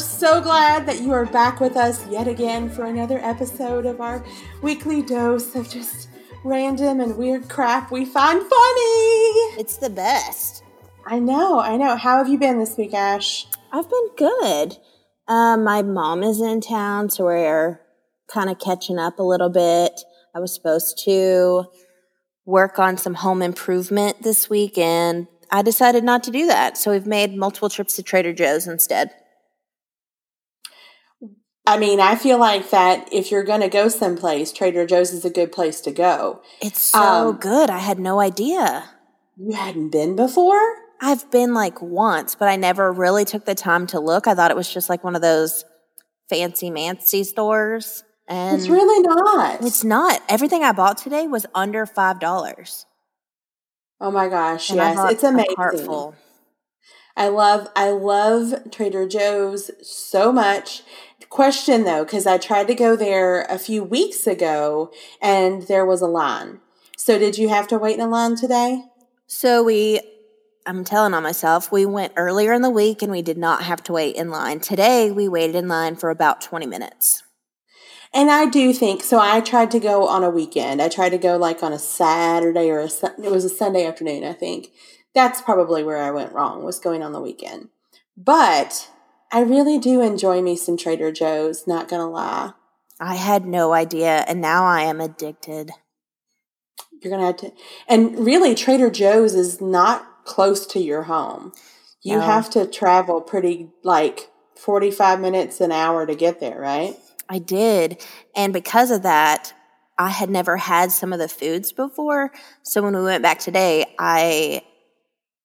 so glad that you are back with us yet again for another episode of our weekly dose of just random and weird crap we find funny. It's the best. I know, I know. How have you been this week, Ash? I've been good. Um, my mom is in town, so we're kind of catching up a little bit. I was supposed to work on some home improvement this week, and I decided not to do that. So we've made multiple trips to Trader Joe's instead. I mean, I feel like that if you're going to go someplace, Trader Joe's is a good place to go. It's so um, good. I had no idea. You hadn't been before? I've been like once, but I never really took the time to look. I thought it was just like one of those fancy mancy stores. And it's really not. It's not. Everything I bought today was under five dollars. Oh my gosh! And yes, it's amazing. Heartful. I love I love Trader Joe's so much. Question though, because I tried to go there a few weeks ago and there was a line. So did you have to wait in a line today? So we I'm telling on myself, we went earlier in the week and we did not have to wait in line. Today we waited in line for about 20 minutes. And I do think so. I tried to go on a weekend. I tried to go like on a Saturday or a it was a Sunday afternoon. I think that's probably where I went wrong was going on the weekend. But I really do enjoy me some Trader Joe's. Not gonna lie. I had no idea, and now I am addicted. You're gonna have to, and really, Trader Joe's is not close to your home. You no. have to travel pretty like 45 minutes an hour to get there, right? I did. And because of that, I had never had some of the foods before. So when we went back today, I,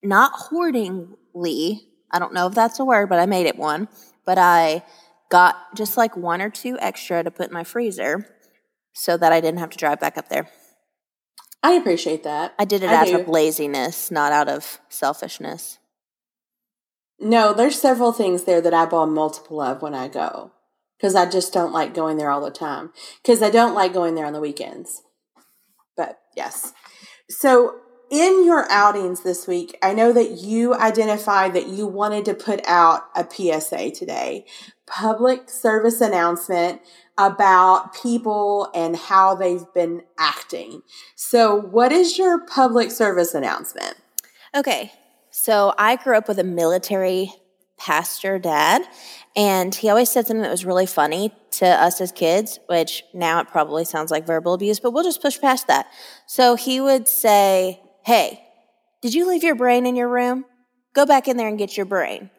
not hoardingly, I don't know if that's a word, but I made it one, but I got just like one or two extra to put in my freezer so that I didn't have to drive back up there. I appreciate that. I did it I out do. of laziness, not out of selfishness. No, there's several things there that I bought multiple of when I go because I just don't like going there all the time because I don't like going there on the weekends. But yes. So, in your outings this week, I know that you identified that you wanted to put out a PSA today, public service announcement about people and how they've been acting. So, what is your public service announcement? Okay. So, I grew up with a military pastor dad, and he always said something that was really funny to us as kids, which now it probably sounds like verbal abuse, but we'll just push past that. So he would say, Hey, did you leave your brain in your room? Go back in there and get your brain.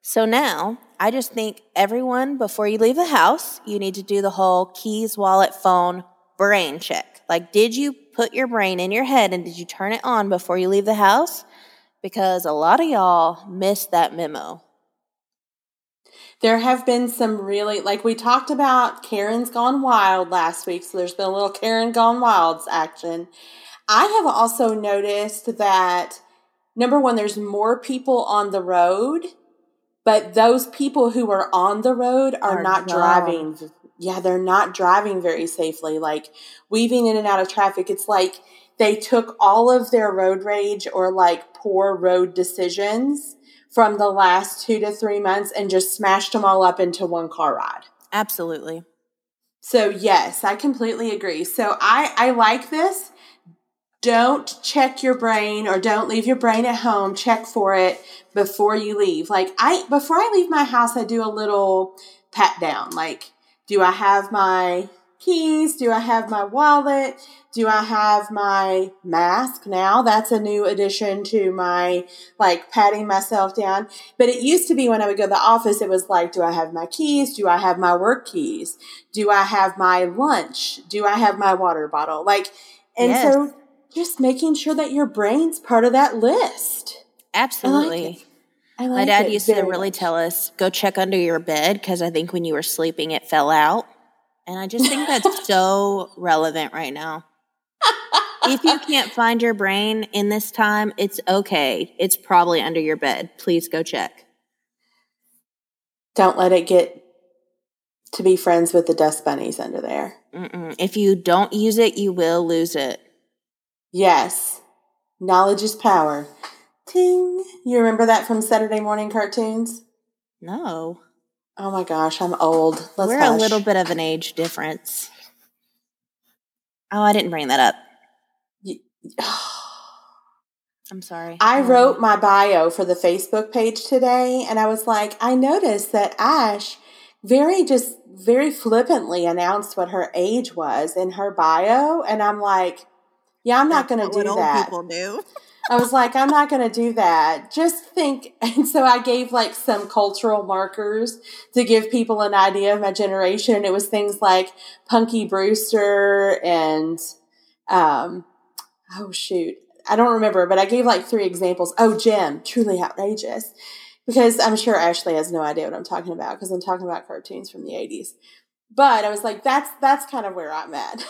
So now I just think everyone, before you leave the house, you need to do the whole keys, wallet, phone, brain check. Like, did you put your brain in your head and did you turn it on before you leave the house? Because a lot of y'all missed that memo there have been some really like we talked about Karen's Gone Wild last week, so there's been a little Karen Gone Wilds action. I have also noticed that number one, there's more people on the road, but those people who are on the road are, are not driving. Yeah, they're not driving very safely. Like weaving in and out of traffic. It's like they took all of their road rage or like poor road decisions from the last two to three months and just smashed them all up into one car ride. Absolutely. So yes, I completely agree. So I, I like this. Don't check your brain or don't leave your brain at home. Check for it before you leave. Like I, before I leave my house, I do a little pat down. Like, do I have my keys? Do I have my wallet? Do I have my mask now? That's a new addition to my like patting myself down. But it used to be when I would go to the office, it was like, do I have my keys? Do I have my work keys? Do I have my lunch? Do I have my water bottle? Like, and yes. so just making sure that your brain's part of that list. Absolutely. I like like My dad used to really much. tell us, go check under your bed because I think when you were sleeping, it fell out. And I just think that's so relevant right now. if you can't find your brain in this time, it's okay. It's probably under your bed. Please go check. Don't let it get to be friends with the dust bunnies under there. Mm-mm. If you don't use it, you will lose it. Yes. Knowledge is power. Ting. You remember that from Saturday morning cartoons? No. Oh my gosh, I'm old. Let's We're hush. a little bit of an age difference. Oh, I didn't bring that up. I'm sorry. I Um, wrote my bio for the Facebook page today, and I was like, I noticed that Ash very just very flippantly announced what her age was in her bio, and I'm like, yeah, I'm not going to do what old that. people do. I was like, I'm not going to do that. Just think. And so I gave like some cultural markers to give people an idea of my generation. And it was things like Punky Brewster and, um, oh shoot, I don't remember, but I gave like three examples. Oh, Jem, truly outrageous. Because I'm sure Ashley has no idea what I'm talking about because I'm talking about cartoons from the 80s. But I was like, that's that's kind of where I'm at.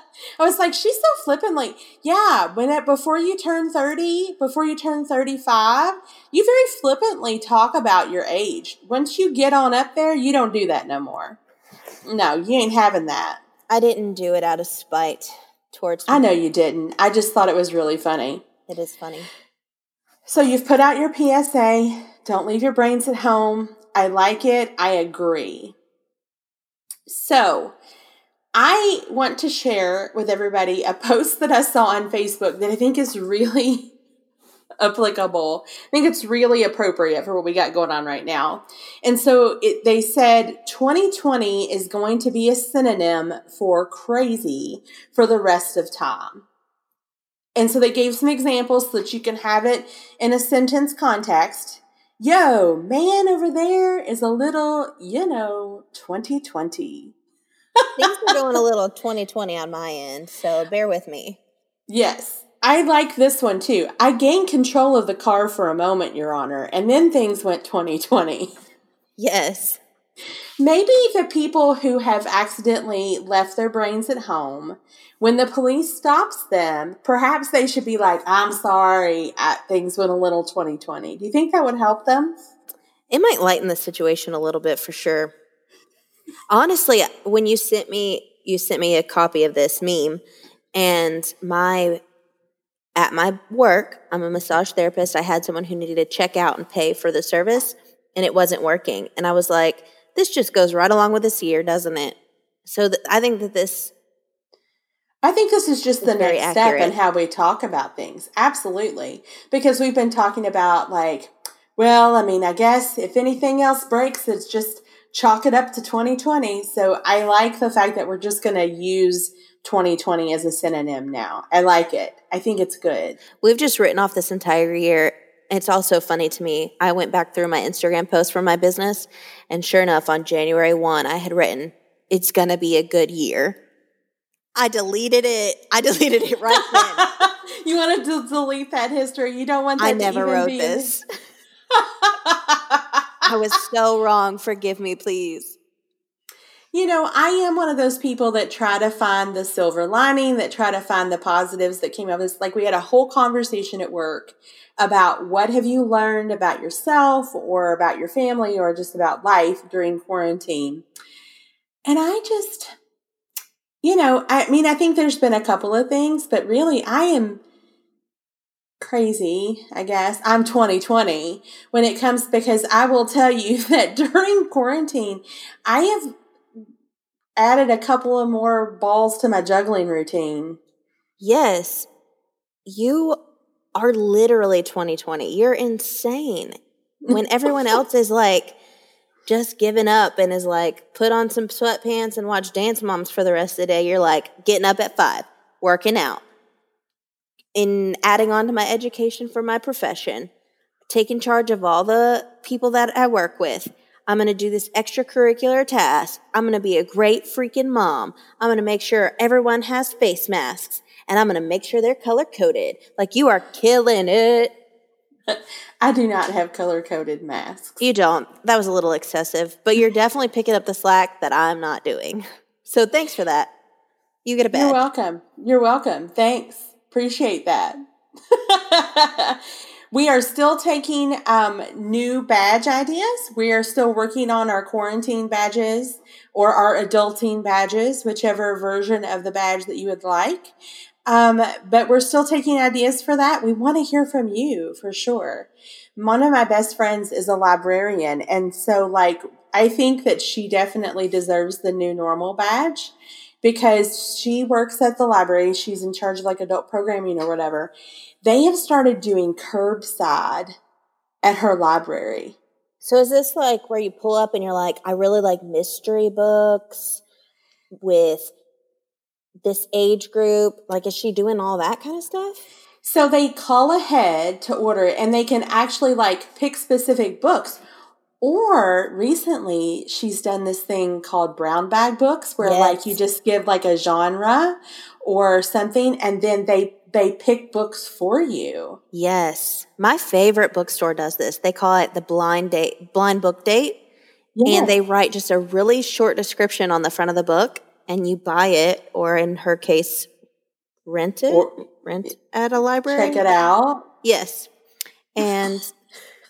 I was like, she's so flippantly, yeah. When it, before you turn thirty, before you turn thirty-five, you very flippantly talk about your age. Once you get on up there, you don't do that no more. No, you ain't having that. I didn't do it out of spite towards. I know you didn't. I just thought it was really funny. It is funny. So you've put out your PSA. Don't leave your brains at home. I like it. I agree. So I want to share with everybody a post that I saw on Facebook that I think is really applicable. I think it's really appropriate for what we got going on right now. And so it, they said 2020 is going to be a synonym for crazy for the rest of time. And so they gave some examples so that you can have it in a sentence context. Yo, man over there is a little, you know, 2020. Things are going a little 2020 on my end, so bear with me. Yes, I like this one too. I gained control of the car for a moment, Your Honor, and then things went 2020. Yes. Maybe the people who have accidentally left their brains at home, when the police stops them, perhaps they should be like, I'm sorry, things went a little 2020. Do you think that would help them? It might lighten the situation a little bit for sure. Honestly, when you sent me you sent me a copy of this meme and my at my work, I'm a massage therapist. I had someone who needed to check out and pay for the service and it wasn't working. And I was like, this just goes right along with this year, doesn't it? So th- I think that this I think this is just the next step in how we talk about things. Absolutely. Because we've been talking about, like, well, I mean, I guess if anything else breaks, it's just chalk it up to 2020. So I like the fact that we're just going to use 2020 as a synonym now. I like it. I think it's good. We've just written off this entire year. It's also funny to me. I went back through my Instagram post for my business, and sure enough, on January 1, I had written, It's going to be a good year. I deleted it. I deleted it right then. you want to delete that history. You don't want that I never wrote this. I was so wrong. Forgive me, please. You know, I am one of those people that try to find the silver lining, that try to find the positives that came out of this. Like we had a whole conversation at work about what have you learned about yourself or about your family or just about life during quarantine. And I just, you know, I mean, I think there's been a couple of things, but really I am crazy, I guess. I'm 2020 when it comes because I will tell you that during quarantine, I have added a couple of more balls to my juggling routine. Yes, you are literally 2020. You're insane. When everyone else is like just giving up and is like, put on some sweatpants and watch Dance Moms for the rest of the day, you're like, getting up at five, working out, in adding on to my education for my profession, taking charge of all the people that I work with. I'm going to do this extracurricular task. I'm going to be a great freaking mom. I'm going to make sure everyone has face masks and I'm going to make sure they're color coded. Like you are killing it. I do not have color coded masks. You don't. That was a little excessive, but you're definitely picking up the slack that I'm not doing. So thanks for that. You get a You're badge. welcome. You're welcome. Thanks. Appreciate that. we are still taking um, new badge ideas. We are still working on our quarantine badges or our adulting badges, whichever version of the badge that you would like. Um, but we're still taking ideas for that. We want to hear from you for sure. One of my best friends is a librarian. And so, like, I think that she definitely deserves the new normal badge because she works at the library. She's in charge of like adult programming or whatever. They have started doing curbside at her library. So is this like where you pull up and you're like, I really like mystery books with this age group? Like, is she doing all that kind of stuff? So they call ahead to order it and they can actually like pick specific books. Or recently, she's done this thing called brown bag books where Yes. like you just give like a genre or something and then they they pick books for you. Yes. My favorite bookstore does this. They call it the blind date, blind book date. And they write just a really short description on the front of the book and you buy it or in her case rent it Or- rent at a library check it out. yes and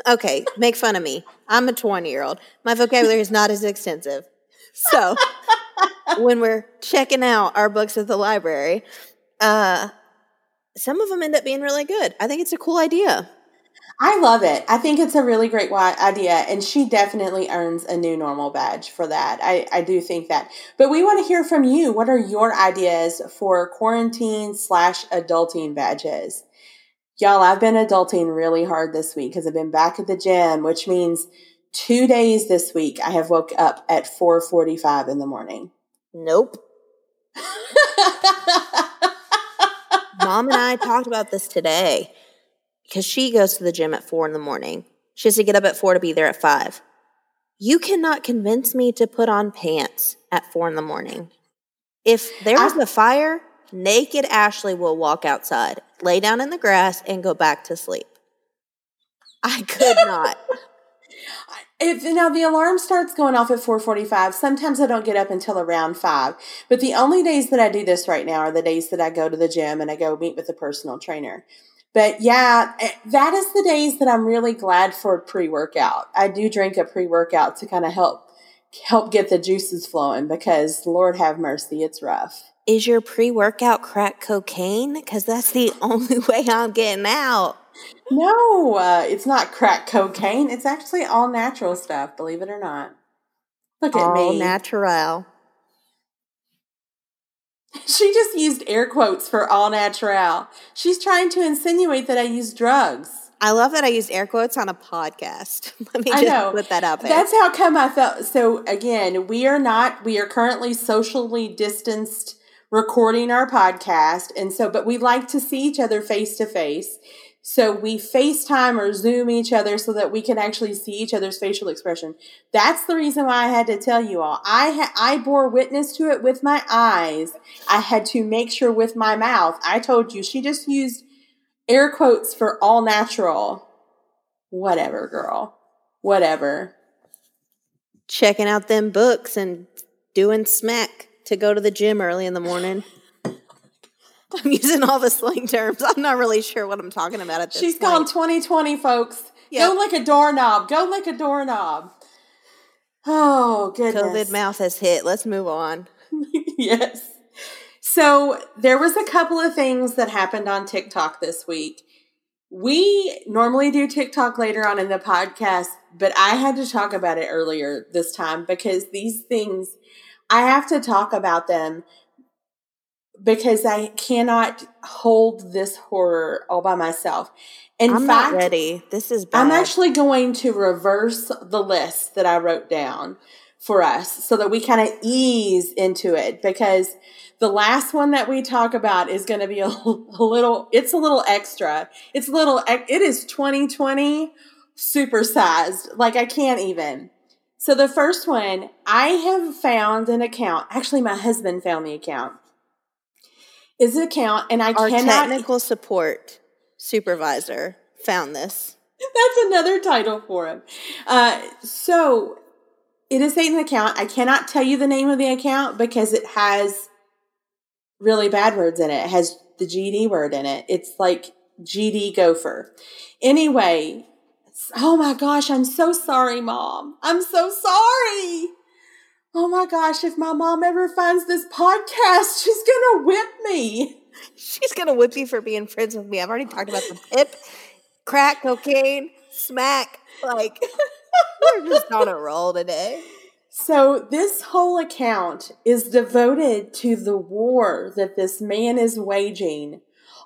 okay make fun of me i'm a 20 year old my vocabulary is not as extensive so when we're checking out our books at the library uh some of them end up being really good i think it's a cool idea I love it. I think it's a really great idea, and she definitely earns a new normal badge for that. I, I do think that. But we want to hear from you. What are your ideas for quarantine slash adulting badges? Y'all, I've been adulting really hard this week because I've been back at the gym, which means two days this week I have woke up at 4.45 in the morning. nope. Mom and i talked about this today because she goes to the gym at four in the morning. She has to get up at four to be there at five. You cannot convince me to put on pants at four in the morning. If there was I- a fire naked ashley will walk outside lay down in the grass and go back to sleep i could not If now the alarm starts going off at 4:45, sometimes I don't get up until around 5. But the only days that I do this right now are the days that I go to the gym and I go meet with a personal trainer. But yeah, eh, that is the days that I'm really glad for pre-workout. I do drink a pre-workout to kind of help help get the juices flowing because Lord have mercy, it's rough. Is your pre-workout crack cocaine because that's the only way i'm getting out No, uh, it's not crack cocaine. It's actually all natural stuff, believe it or not. Look at me. all natural She just used air quotes for all natural. She's trying to insinuate that I use drugs. I love that I used air quotes on a podcast. Let me just put that out there. That's how come I felt. So again, we are not, we are currently socially distanced recording our podcast. And so, but we like to see each other face to face. So we FaceTime or Zoom each other so that we can actually see each other's facial expression. That's the reason why I had to tell you all. I ha- I bore witness to it with my eyes. I had to make sure with my mouth. I told you she just used air quotes for all natural. Whatever, girl. Whatever. Checking out them books and doing smack to go to the gym early in the morning. I'm using all the slang terms. I'm not really sure what I'm talking about at this She's point. gone 2020, folks. Yep. Go lick a doorknob. Go lick a doorknob. Oh, goodness. COVID mouth has hit. Let's move on. yes. So there was a couple of things that happened on TikTok this week. We normally do TikTok later on in the podcast, but I had to talk about it earlier this time because these things, I have to talk about them because I cannot hold this horror all by myself. In I'm fact, not ready. This is bad. I'm actually going to reverse the list that I wrote down for us so that we kind of ease into it because the last one that we talk about is going to be a, a little it's a little extra. It's a little it is 2020 supersized. Like I can't even. So the first one, I have found an account. Actually my husband found the account. Is an account and I Our cannot technical support supervisor found this. That's another title for him. Uh, so it is an account. I cannot tell you the name of the account because it has really bad words in it. It has the GD word in it. It's like GD gopher. Anyway, oh my gosh, I'm so sorry, mom. I'm so sorry. oh my gosh, if my mom ever finds this podcast, she's gonna whip me. She's gonna whip you for being friends with me. I've already talked about the pip, crack, cocaine, smack. Like we're just on a roll today. So this whole account is devoted to the war that this man is waging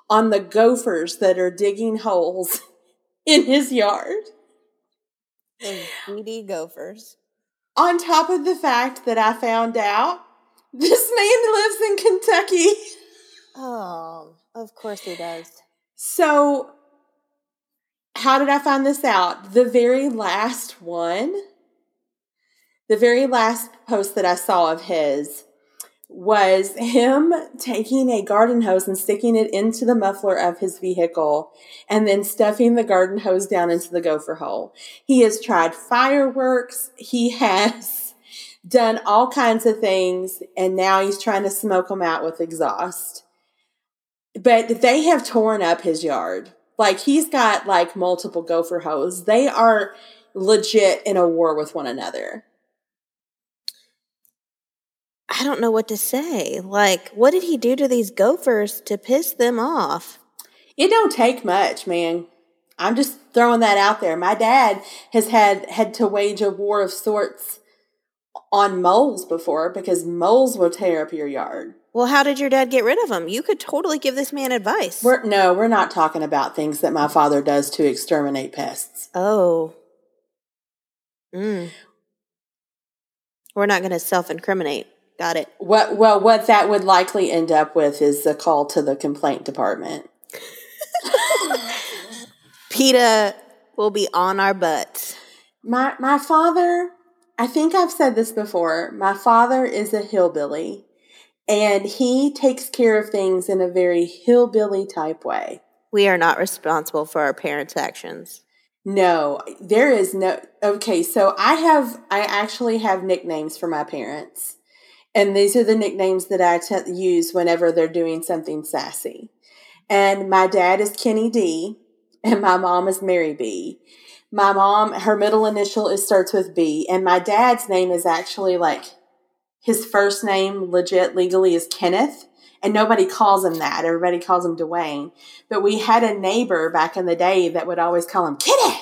on the gophers that are digging holes in his yard. Those greedy gophers. On top of the fact that I found out this man lives in Kentucky. Oh, of course he does. So, how did I find this out? The very last one, the very last post that I saw of his was him taking a garden hose and sticking it into the muffler of his vehicle and then stuffing the garden hose down into the gopher hole. He has tried fireworks. He has done all kinds of things and now he's trying to smoke them out with exhaust but they have torn up his yard. Like he's got like multiple gopher hoes. They are legit in a war with one another. I don't know what to say. Like, what did he do to these gophers to piss them off? It don't take much, man. I'm just throwing that out there. My dad has had had to wage a war of sorts on moles before because moles will tear up your yard. Well, how did your dad get rid of them? You could totally give this man advice. We're no, we're not talking about things that my father does to exterminate pests. oh. Mm. We're not going to self incriminate. Got it. What well what that would likely end up with is the call to the complaint department. PETA will be on our butts. My my father, I think I've said this before. My father is a hillbilly and he takes care of things in a very hillbilly type way. We are not responsible for our parents' actions. No, there is no Okay, so I have I actually have nicknames for my parents. And these are the nicknames that I t- use whenever they're doing something sassy. And my dad is Kenny D, and my mom is Mary B. My mom, her middle initial is starts with B, and my dad's name is actually like his first name, legit legally, is Kenneth, and nobody calls him that. Everybody calls him Dwayne. But we had a neighbor back in the day that would always call him Kenny,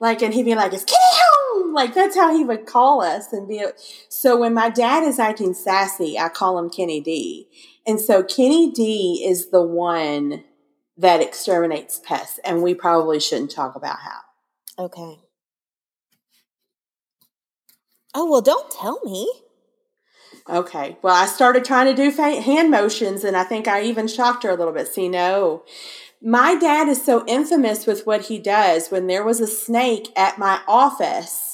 like, and he'd be like, "Is Kenny home?" Like that's how he would call us, and be. So when my dad is acting sassy, I call him Kenny D, and so Kenny D is the one that exterminates pests, and we probably shouldn't talk about how. Okay. Oh, well, don't tell me. Okay. Well, I started trying to do fa- hand motions, and I think I even shocked her a little bit. See, no. My dad is so infamous with what he does. When there was a snake at my office,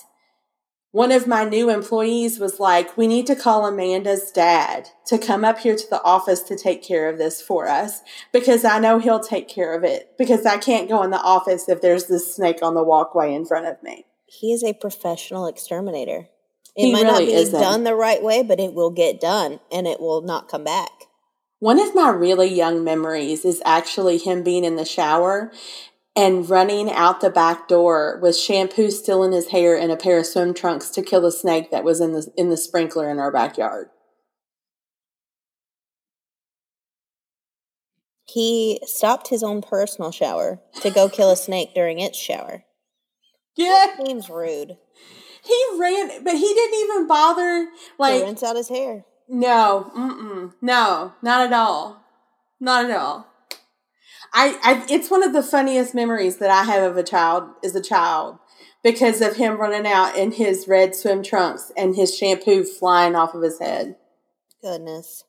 one of my new employees was like, We need to call Amanda's dad to come up here to the office to take care of this for us because I know he'll take care of it because I can't go in the office if there's this snake on the walkway in front of me. He is a professional exterminator. It He might not be isn't. done the right way, but it will get done and it will not come back. One of my really young memories is actually him being in the shower and running out the back door with shampoo still in his hair and a pair of swim trunks to kill a snake that was in the in the sprinkler in our backyard. He stopped his own personal shower to go kill a snake during its shower. Yeah, That Seems rude. he ran, but he didn't even bother. to Like, rinse out his hair. no, mm-mm, no, not at all, not at all. I, I, it's one of the funniest memories that I have of a child as a child because of him running out in his red swim trunks and his shampoo flying off of his head. Goodness.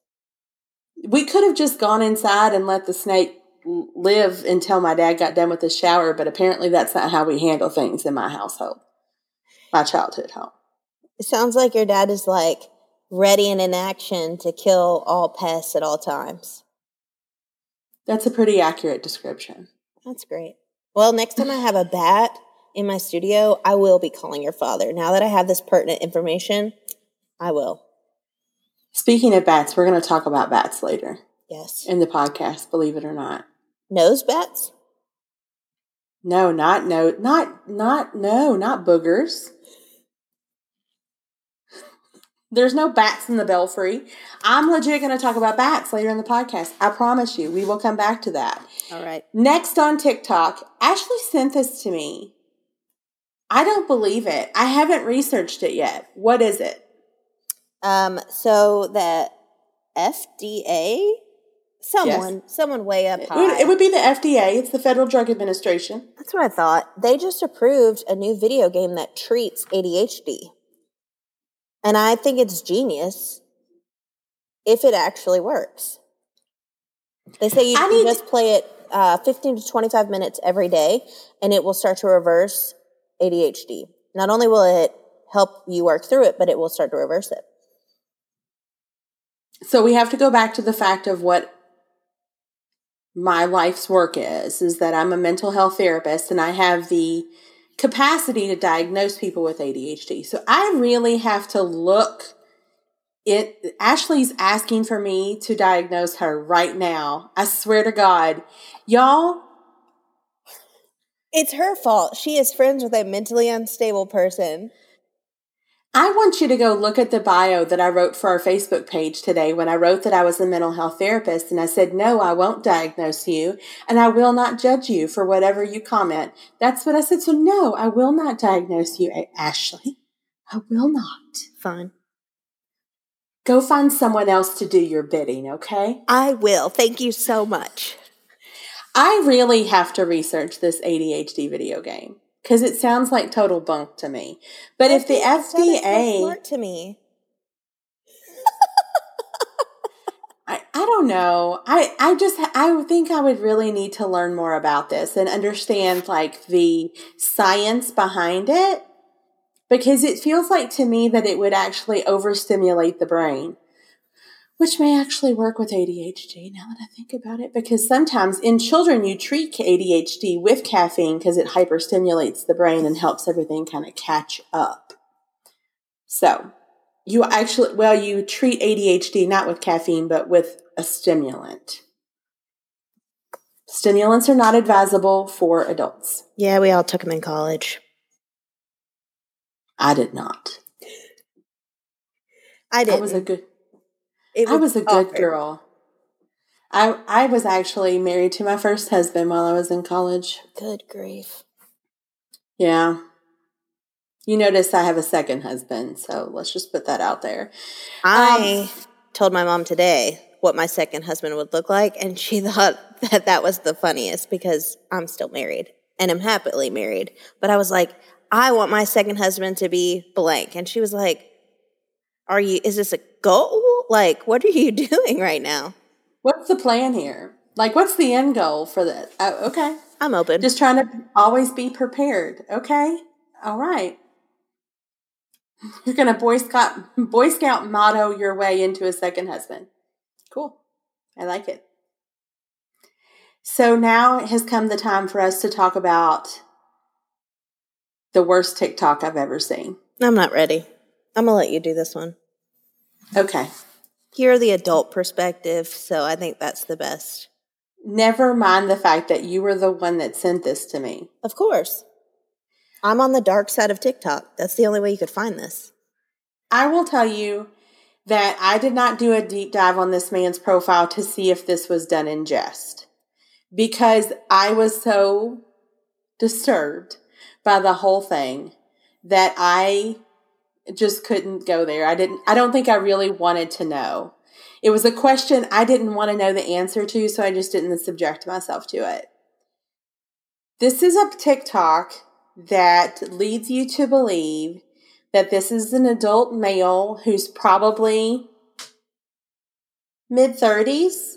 We could have just gone inside and let the snake live until my dad got done with his shower, but apparently that's not how we handle things in my household, my childhood home. It sounds like your dad is like ready and in action to kill all pests at all times. That's a pretty accurate description. That's great. Well, next time I have a bat in my studio, I will be calling your father. Now that I have this pertinent information, I will. Speaking of bats, we're going to talk about bats later Yes. in the podcast, believe it or not. Nose bats? No, not no, not not no, not boogers. There's no bats in the belfry. I'm legit going to talk about bats later in the podcast. I promise you. We will come back to that. All right. Next on TikTok, Ashley sent this to me. I don't believe it. I haven't researched it yet. What is it? Um, so the FDA, someone, someone way up It high. would, it would be the FDA. It's the Federal Drug Administration. That's what I thought. They just approved a new video game that treats ADHD. And I think it's genius if it actually works. They say you can just play it uh, 15 to 25 minutes every day and it will start to reverse ADHD. Not only will it help you work through it, but it will start to reverse it. So we have to go back to the fact of what my life's work is is that I'm a mental health therapist and I have the capacity to diagnose people with ADHD. So I really have to look it Ashley's asking for me to diagnose her right now. I swear to God. Y'all, It's her fault. She is friends with a mentally unstable person. I want you to go look at the bio that I wrote for our Facebook page today when I wrote that I was a mental health therapist and I said, no, I won't diagnose you and I will not judge you for whatever you comment. That's what I said. So no, I will not diagnose you, Ashley. I will not. Fine. Go find someone else to do your bidding, okay? I will. Thank you so much. I really have to research this ADHD video game because it sounds like total bunk to me. But if the That sounded so FDA, to me. I, I don't know. I, I just, I think I would really need to learn more about this and understand like the science behind it because it feels like to me that it would actually overstimulate the brain, which may actually work with ADHD now that I think about it. Because sometimes in children, you treat ADHD with caffeine because it hyperstimulates the brain and helps everything kind of catch up. So, you actually, well, you treat ADHD not with caffeine, but with a stimulant. Stimulants are not advisable for adults. Yeah, we all took them in college. I did not. I did. I was a good. It I was a good girl. I I was actually married to my first husband while I was in college. Good grief. Yeah. You notice I have a second husband, so let's just put that out there. Um, I told my mom today what my second husband would look like, and she thought that that was the funniest because I'm still married and I'm happily married. But I was like, I want my second husband to be blank. And she was like, Are you, is this a goal? Like, what are you doing right now? What's the plan here? Like, what's the end goal for this? Oh, okay. I'm open. Just trying to always be prepared. Okay. All right. You're gonna Boy Scout Boy Scout motto your way into a second husband. Cool. I like it. So now has come the time for us to talk about the worst TikTok I've ever seen. I'm not ready. I'm going to let you do this one. Okay. You're the adult perspective, so I think that's the best. Never mind the fact that you were the one that sent this to me. Of course. I'm on the dark side of TikTok. That's the only way you could find this. I will tell you that I did not do a deep dive on this man's profile to see if this was done in jest because I was so disturbed by the whole thing that I just couldn't go there. I didn't I don't think I really wanted to know. It was a question I didn't want to know the answer to, so I just didn't subject myself to it. This is a TikTok that leads you to believe that this is an adult male who's probably mid 30s,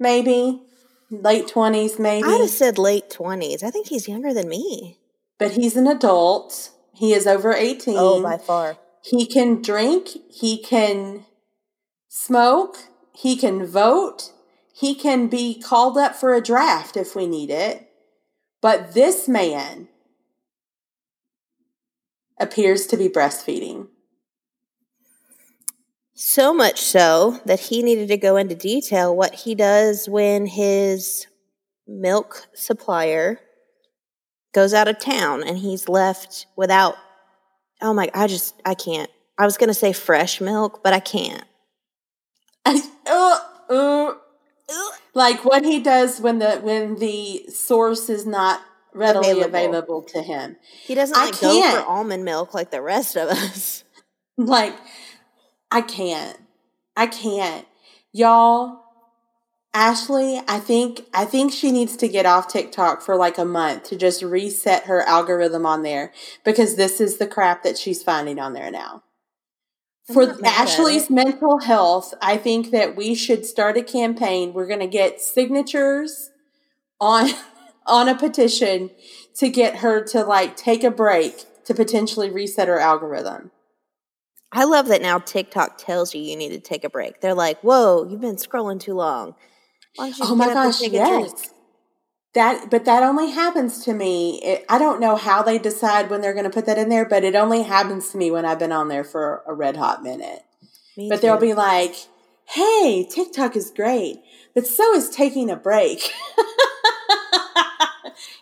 maybe late 20s, maybe. I'd have said late 20s. I think he's younger than me. but he's an adult. He is over 18. Oh, by far. He can drink, he can smoke, he can vote, he can be called up for a draft if we need it. But this man appears to be breastfeeding. So much so that he needed to go into detail what he does when his milk supplier goes out of town and he's left without Oh my! I just I can't. I was gonna say fresh milk, but I can't. Like what he does when the when the source is not readily available, available to him. He doesn't like go for almond milk like the rest of us. Like I can't. I can't. Y'all Ashley, I think I think she needs to get off TikTok for like a month to just reset her algorithm on there because this is the crap that she's finding on there now for Ashley's mental health, I think that we should start a campaign. We're going to get signatures on on a petition to get her to like take a break to potentially reset her algorithm. I love that now TikTok tells you you need to take a break. They're like, "Whoa, you've been scrolling too long." Oh my gosh, yes. that but that only happens to me it, i don't know how they decide when they're going to put that in there but it only happens to me when i've been on there for a red hot minute. Me but too. they'll be like hey tiktok is great but so is taking a break.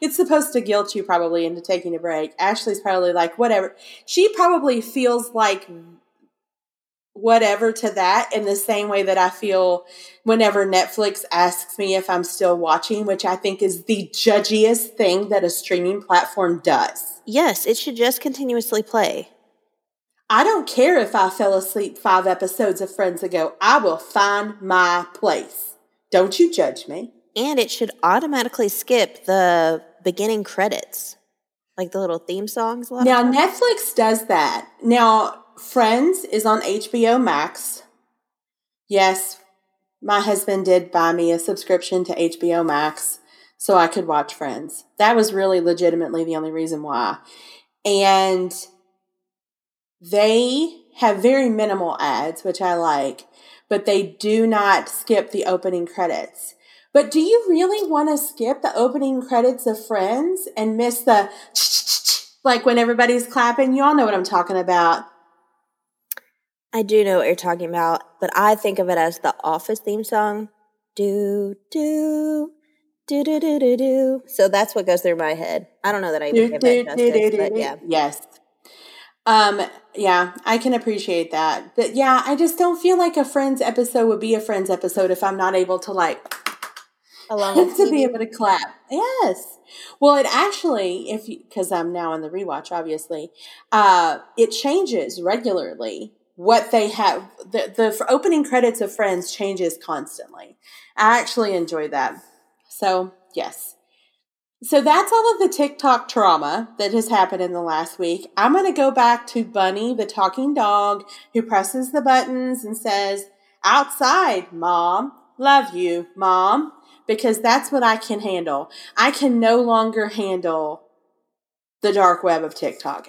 It's supposed to guilt you probably into taking a break. Ashley's probably like whatever. She probably feels like whatever to that in the same way that I feel whenever Netflix asks me if I'm still watching, which I think is the judgiest thing that a streaming platform does. Yes, it should just continuously play. I don't care if I fell asleep five episodes of Friends ago. I will find my place. Don't you judge me. And it should automatically skip the beginning credits, like the little theme songs. Now, Netflix does that. Now, Friends is on HBO Max. Yes, my husband did buy me a subscription to HBO Max so I could watch Friends. That was really legitimately the only reason why. And they have very minimal ads, which I like, but they do not skip the opening credits. But do you really want to skip the opening credits of Friends and miss the like when everybody's clapping? You all know what I'm talking about. I do know what you're talking about, but I think of it as the Office theme song. Do do do do do do do. So that's what goes through my head. I don't know that I even give that justice, but yeah. Yes. Um. Yeah, I can appreciate that, but yeah, I just don't feel like a Friends episode would be a Friends episode if I'm not able to like along to be able to clap. Yes. Well, it actually, if because I'm now in the rewatch, obviously, uh, it changes regularly what they have the, the opening credits of friends changes constantly. I actually enjoy that. So yes. So that's all of the tiktok trauma that has happened in the last week. I'm going to go back to bunny the talking dog who presses the buttons and says outside mom. Love you mom because that's what i can handle. I can no longer handle the dark web of tiktok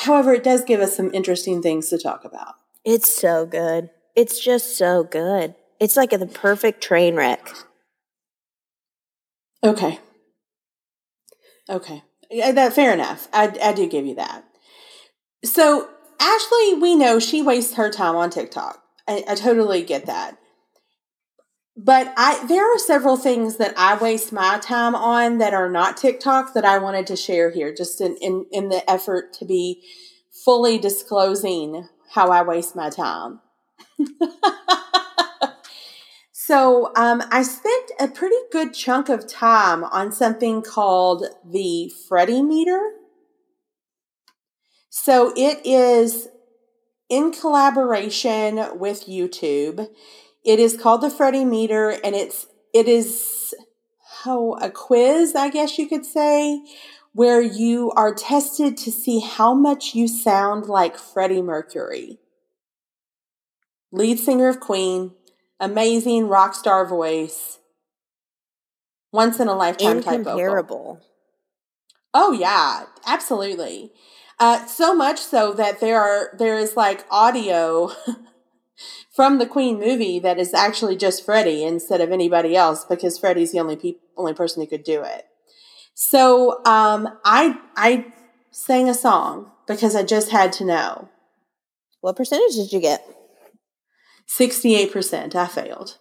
However, it does give us some interesting things to talk about. It's so good. It's just so good. It's like the perfect train wreck. Okay. Okay. That fair enough. I, I do give you that. So Ashley, we know she wastes her time on TikTok. I, I totally get that but I there are several things that I waste my time on that are not TikTok that I wanted to share here, just in in, in the effort to be fully disclosing how I waste my time. so um, I spent a pretty good chunk of time on something called the Freddie meter. So it is in collaboration with YouTube. It is called the Freddie meter, and it's it is how a quiz, I guess you could say, where you are tested to see how much you sound like Freddie Mercury. Lead singer of Queen, amazing rock star voice, once in a lifetime type vocal. Oh yeah, absolutely. Uh, so much so that there are there is like audio from the Queen movie that is actually just Freddie instead of anybody else because Freddie's the only pe- only person who could do it. So um, I I sang a song because I just had to know. What percentage did you get? Sixty eight percent. I failed.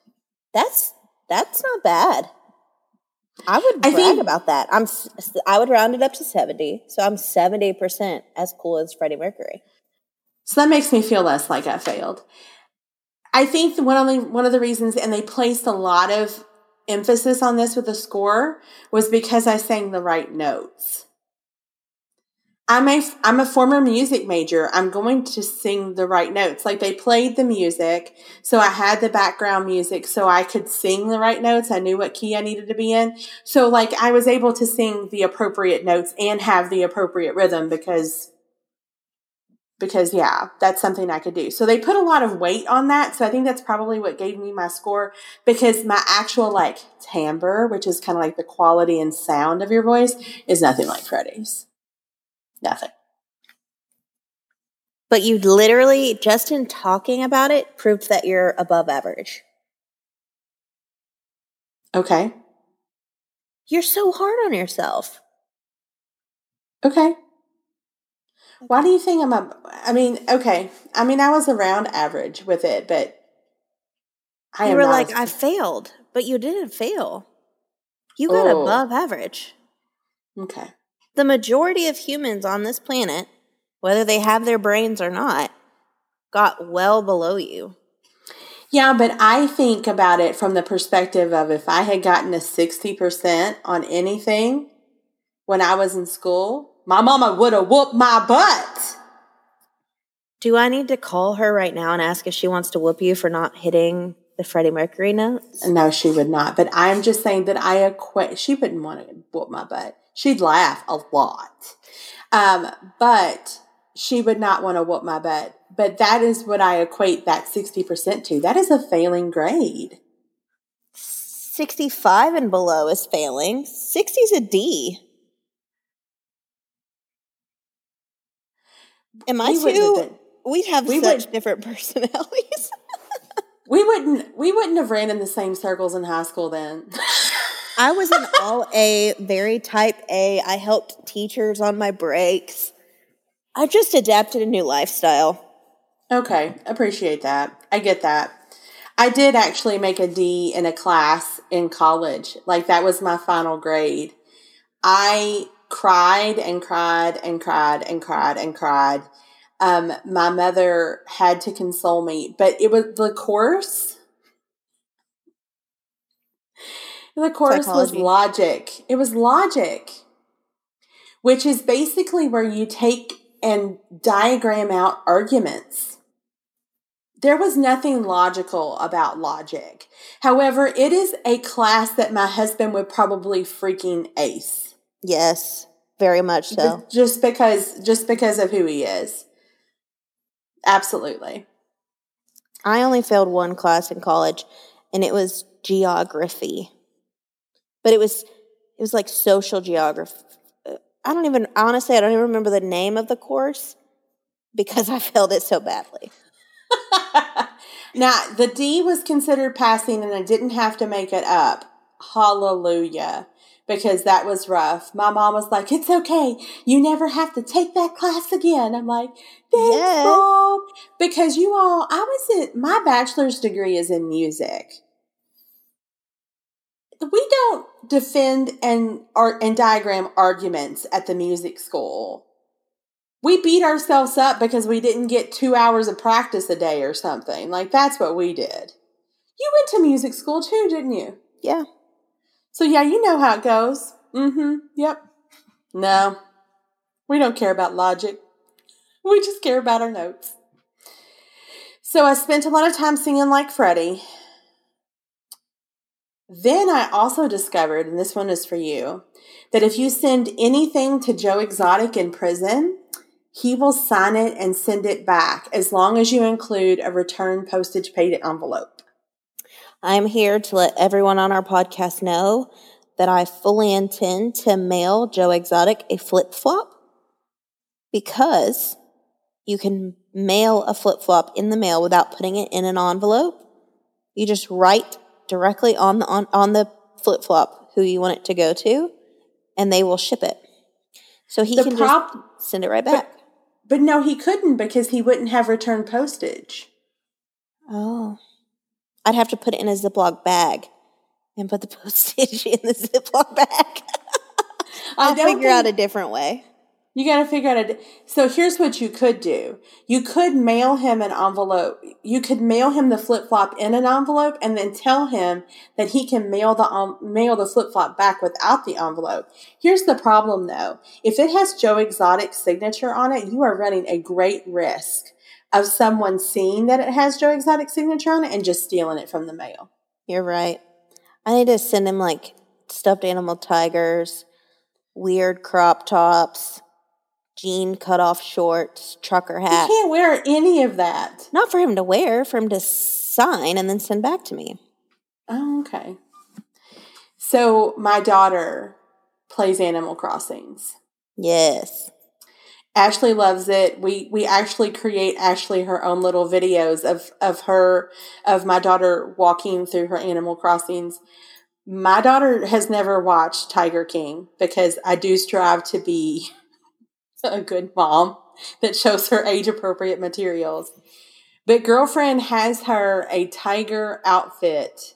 That's that's not bad. I would I brag think- about that. I'm. I would round it up to seventy, so I'm seventy percent as cool as Freddie Mercury. So that makes me feel less like I failed. I think the one only one of the reasons, and they placed a lot of emphasis on this with the score, was because I sang the right notes. I'm a I'm a former music major. I'm going to sing the right notes. Like they played the music, so I had the background music, so I could sing the right notes. I knew what key I needed to be in. So like I was able to sing the appropriate notes and have the appropriate rhythm because because yeah, that's something I could do. So they put a lot of weight on that. So I think that's probably what gave me my score because my actual like timbre, which is kind of like the quality and sound of your voice, is nothing like Freddie's. Nothing. But you literally, just in talking about it, proved that you're above average. Okay. You're so hard on yourself. Okay. Why do you think I'm a? I mean, okay. I mean, I was around average with it, but I you were like, I failed, but you didn't fail. You got Oh. above average. okay. The majority of humans on this planet, whether they have their brains or not, got well below you. Yeah, but I think about it from the perspective of if I had gotten a 60% on anything when I was in school, my mama would have whooped my butt. Do I need to call her right now and ask if she wants to whoop you for not hitting the Freddie Mercury notes? No, she would not. But I'm just saying that I equate, she wouldn't want to whoop my butt. She'd laugh a lot. Um, but she would not want to whoop my butt. But that is what I equate that 60% to. That is a failing grade. 65 and below is failing. 60 is a D. Am I We too? We'd have we such would- different personalities. We wouldn't we wouldn't have ran in the same circles in high school then. I was an all A, very type A. I helped teachers on my breaks. I just adapted a new lifestyle. Okay, appreciate that. I get that. I did actually make a D in a class in college. Like that was my final grade. I cried and cried and cried and cried and cried. Um, my mother had to console me, but it was the course. The course was logic. It was logic, which is basically where you take and diagram out arguments. There was nothing logical about logic. However, it is a class that my husband would probably freaking ace. Yes, very much so. Just because just because of who he is. Absolutely. I only failed one class in college, and it was geography. But it was it was like social geography. Uh, I don't even honestly I don't even remember the name of the course because I failed it so badly. now, the D was considered passing and I didn't have to make it up. Hallelujah. Because that was rough. My mom was like, It's okay. You never have to take that class again. I'm like, Thanks, Yes. Mom. Because you all, I was in, my bachelor's degree is in music. We don't defend and art and diagram arguments at the music school. We beat ourselves up because we didn't get two hours of practice a day or something. Like that's what we did. You went to music school too, didn't you? Yeah. So yeah, you know how it goes. Mm-hmm. Yep. No. We don't care about logic. We just care about our notes. So I spent a lot of time singing like Freddie. Then I also discovered, and this one is for you, that if you send anything to Joe Exotic in prison, he will sign it and send it back as long as you include a return postage paid envelope. I'm here to let everyone on our podcast know that I fully intend to mail Joe Exotic a flip flop because you can mail a flip flop in the mail without putting it in an envelope. You just write directly on the on, on the flip flop who you want it to go to, and they will ship it. So he The can prob- just send it right back. But no, he couldn't because he wouldn't have return postage. oh, I'd have to put it in a Ziploc bag and put the postage in the Ziploc bag. I'll figure out a different way. You got to figure out a. So here's what you could do. You could mail him an envelope. You could mail him the flip flop in an envelope, and then tell him that he can mail the um, mail the flip flop back without the envelope. Here's the problem, though. If it has Joe Exotic's signature on it, you are running a great risk of someone seeing that it has Joe Exotic signature on it and just stealing it from the mail. You're right. I need to send him like stuffed animal tigers, weird crop tops, jean cut off shorts, trucker You hat. can't wear any of that. Not for him to wear, for him to sign and then send back to me. Oh, okay. So my daughter plays Animal Crossings. Yes. Ashley loves it. We we actually create Ashley her own little videos of of her of my daughter walking through her Animal Crossings. My daughter has never watched Tiger King because I do strive to be a good mom that shows her age appropriate materials. But girlfriend has her a tiger outfit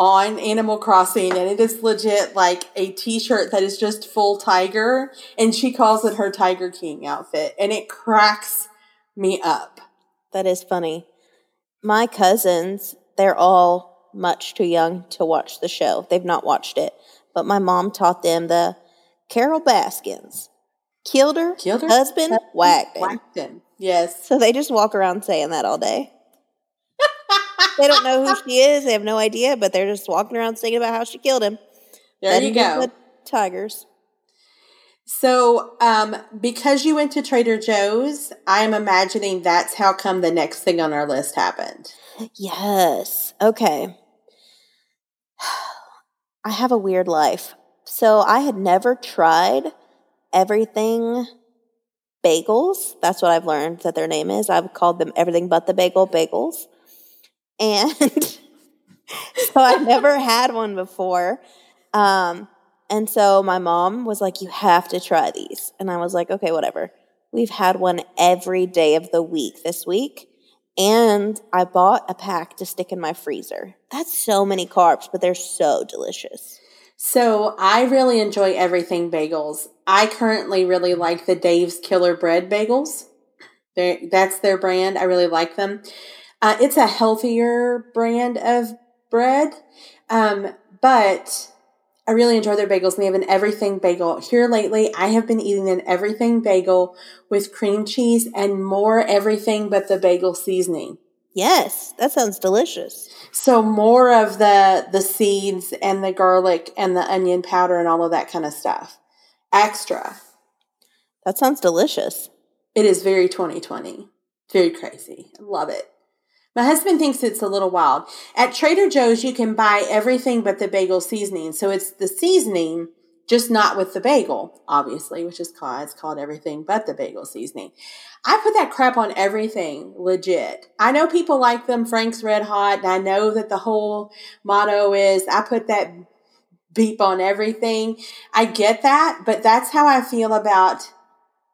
on Animal Crossing, and it is legit like a t-shirt that is just full tiger, and she calls it her Tiger King outfit, and it cracks me up. That is funny. My cousins, they're all much too young to watch the show. They've not watched it. But my mom taught them the Carol Baskins. Killed her, Killed her, husband, him. Whacked him. Yes. So they just walk around saying that all day. They don't know who she is. They have no idea, but they're just walking around singing about how she killed him. There Fed you go. the tigers. So, um, because you went to Trader Joe's, I am imagining that's how come the next thing on our list happened. Yes. Okay. I have a weird life. So I had never tried everything bagels. That's what I've learned that their name is. I've called them everything but the bagel bagels. And so I've never had one before. Um, and so my mom was like, You have to try these. And I was like, Okay, whatever. We've had one every day of the week this week. And I bought a pack to stick in my freezer. That's so many carbs, but they're so delicious. So, I really enjoy everything bagels. I currently really like the Dave's Killer Bread bagels. They're, that's their brand. I really like them. Uh, it's a healthier brand of bread, um, but I really enjoy their bagels. And they have an everything bagel. Here lately, I have been eating an everything bagel with cream cheese and more everything but the bagel seasoning. Yes, that sounds delicious. So more of the the seeds and the garlic and the onion powder and all of that kind of stuff. Extra. That sounds delicious. It is very 2020. Very crazy. I love it. My husband thinks it's a little wild. At Trader Joe's, you can buy everything but the bagel seasoning. So it's the seasoning, just not with the bagel, obviously, which is called it's called everything but the bagel seasoning. I put that crap on everything, legit. I know people like them, Frank's Red Hot, and I know that the whole motto is I put that beep on everything. I get that, but that's how I feel about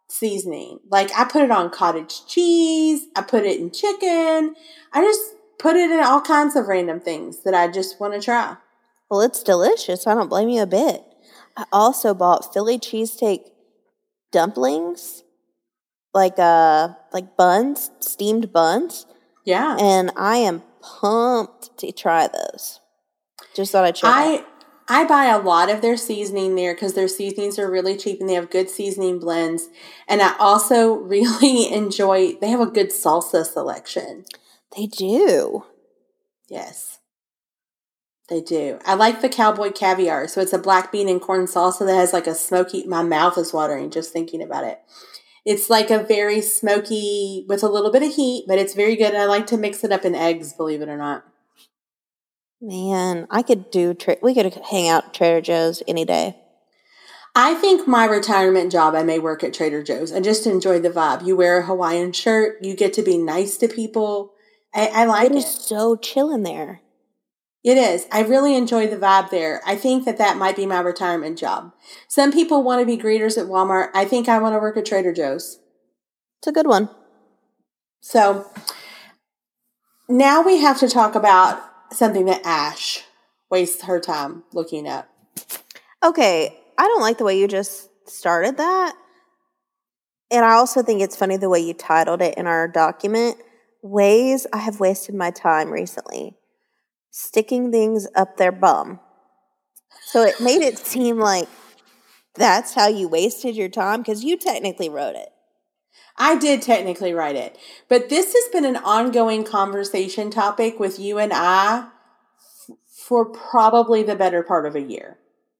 seasoning. Like I put it on cottage cheese, I put it in chicken. I just put it in all kinds of random things that I just want to try. Well, it's delicious. I don't blame you a bit. I also bought Philly cheesesteak dumplings, like uh like buns, steamed buns, Yeah. and I am pumped to try those. Just thought I'd check. I I buy a lot of their seasoning there because their seasonings are really cheap and they have good seasoning blends. And I also really enjoy they have a good salsa selection. they do. Yes. They do. I like the cowboy caviar. So it's a black bean and corn salsa that has like a smoky my mouth is watering just thinking about it. It's like a very smoky with a little bit of heat, but it's very good. And I like to mix it up in eggs, believe it or not. Man, I could do. Tra- we could hang out at Trader Joe's any day. I think my retirement job, I may work at Trader Joe's and just enjoy the vibe. You wear a Hawaiian shirt, you get to be nice to people. I, I like It it. is so chill in there. It is. I really enjoy the vibe there. I think that that might be my retirement job. Some people want to be greeters at Walmart. I think I want to work at Trader Joe's. It's a good one. So now we have to talk about something that Ash wastes her time looking up. Okay, I don't like the way you just started that. And I also think it's funny the way you titled it in our document Ways I have wasted my time recently. Sticking things up their bum. So it made it seem like that's how you wasted your time because you technically wrote it. I did technically write it, but this has been an ongoing conversation topic with you and I for probably the better part of a year.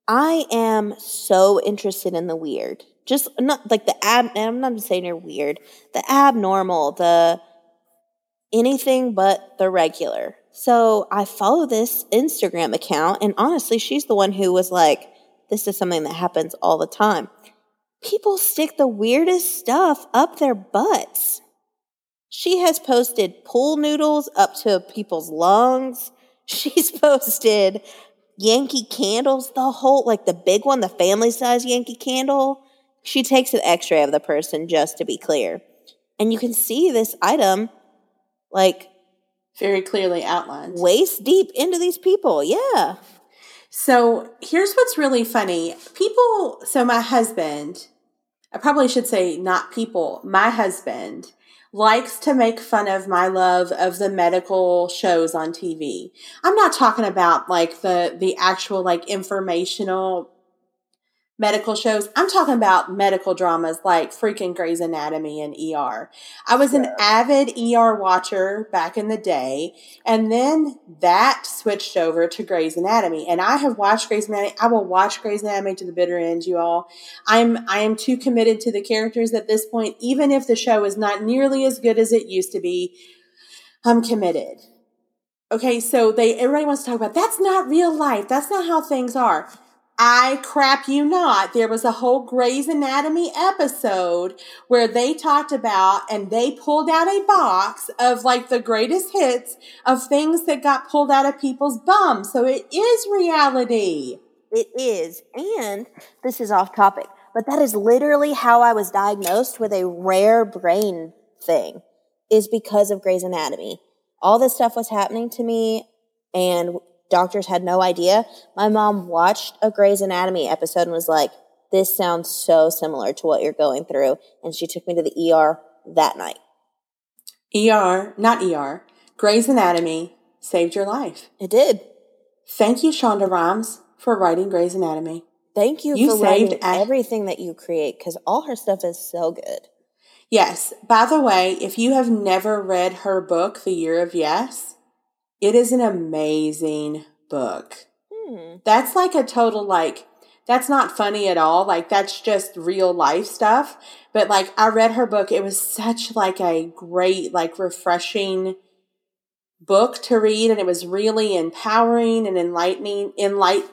I am so interested in the weird. Just not like the ab, I'm not saying you're weird, the abnormal, the anything but the regular. So I follow this Instagram account, and honestly, she's the one who was like, this is something that happens all the time. People stick the weirdest stuff up their butts. She has posted pool noodles up to people's lungs. She's posted Yankee candles, the whole, like the big one, the family size Yankee candle. She takes an x ray of the person just to be clear. And you can see this item like very clearly outlined. Waist deep into these people. Yeah. So here's what's really funny. People, so my husband, I probably should say not people, my husband likes to make fun of my love of the medical shows on TV. I'm not talking about like the the actual like informational medical shows. I'm talking about medical dramas like freaking Grey's Anatomy and ER. I was an avid ER watcher back in the day, and then that switched over to Grey's Anatomy. And I have watched Grey's Anatomy. I will watch Grey's Anatomy to the bitter end, you all. I'm I am too committed to the characters at this point, even if the show is not nearly as good as it used to be. I'm committed. Okay, so they everybody wants to talk about that's not real life. That's not how things are. I crap you not. There was a whole Grey's Anatomy episode where they talked about and they pulled out a box of like the greatest hits of things that got pulled out of people's bums. So it is reality. It is. And this is off topic, but that is literally how I was diagnosed with a rare brain thing is because of Grey's Anatomy. All this stuff was happening to me and doctors had no idea. My mom watched a Grey's Anatomy episode and was like, this sounds so similar to what you're going through. And she took me to the ER that night. ER, not ER, Grey's Anatomy saved your life. It did. Thank you, Shonda Rhimes, for writing Grey's Anatomy. Thank you, you for saved everything that you create because all her stuff is so good. Yes. By the way, if you have never read her book, The Year of Yes, it is an amazing book. Hmm. That's like a total like that's not funny at all. Like that's just real life stuff. But like I read her book, it was such like a great, like refreshing book to read and it was really empowering and enlightening enlight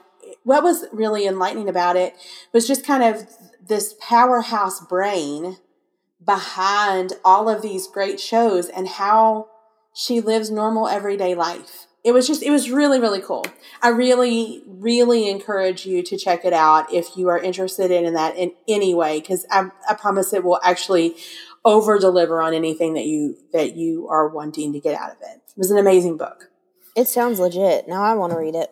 what was really enlightening about it was just kind of this powerhouse brain behind all of these great shows and how she lives normal everyday life. It was just, it was really, really cool. I really, really encourage you to check it out if you are interested in, in that in any way, because I, I promise it will actually over deliver on anything that you that you are wanting to get out of it. It was an amazing book. It sounds legit. Now I want to read it.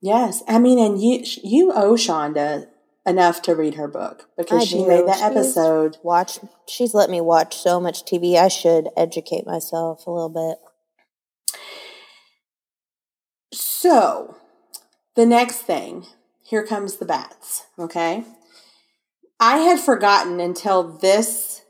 Yes, I mean, and you you owe Shonda enough to read her book because I she do. made that she's episode. Watch, she's let me watch so much TV. I should educate myself a little bit. So, the next thing, here comes the bats, okay? I had forgotten until this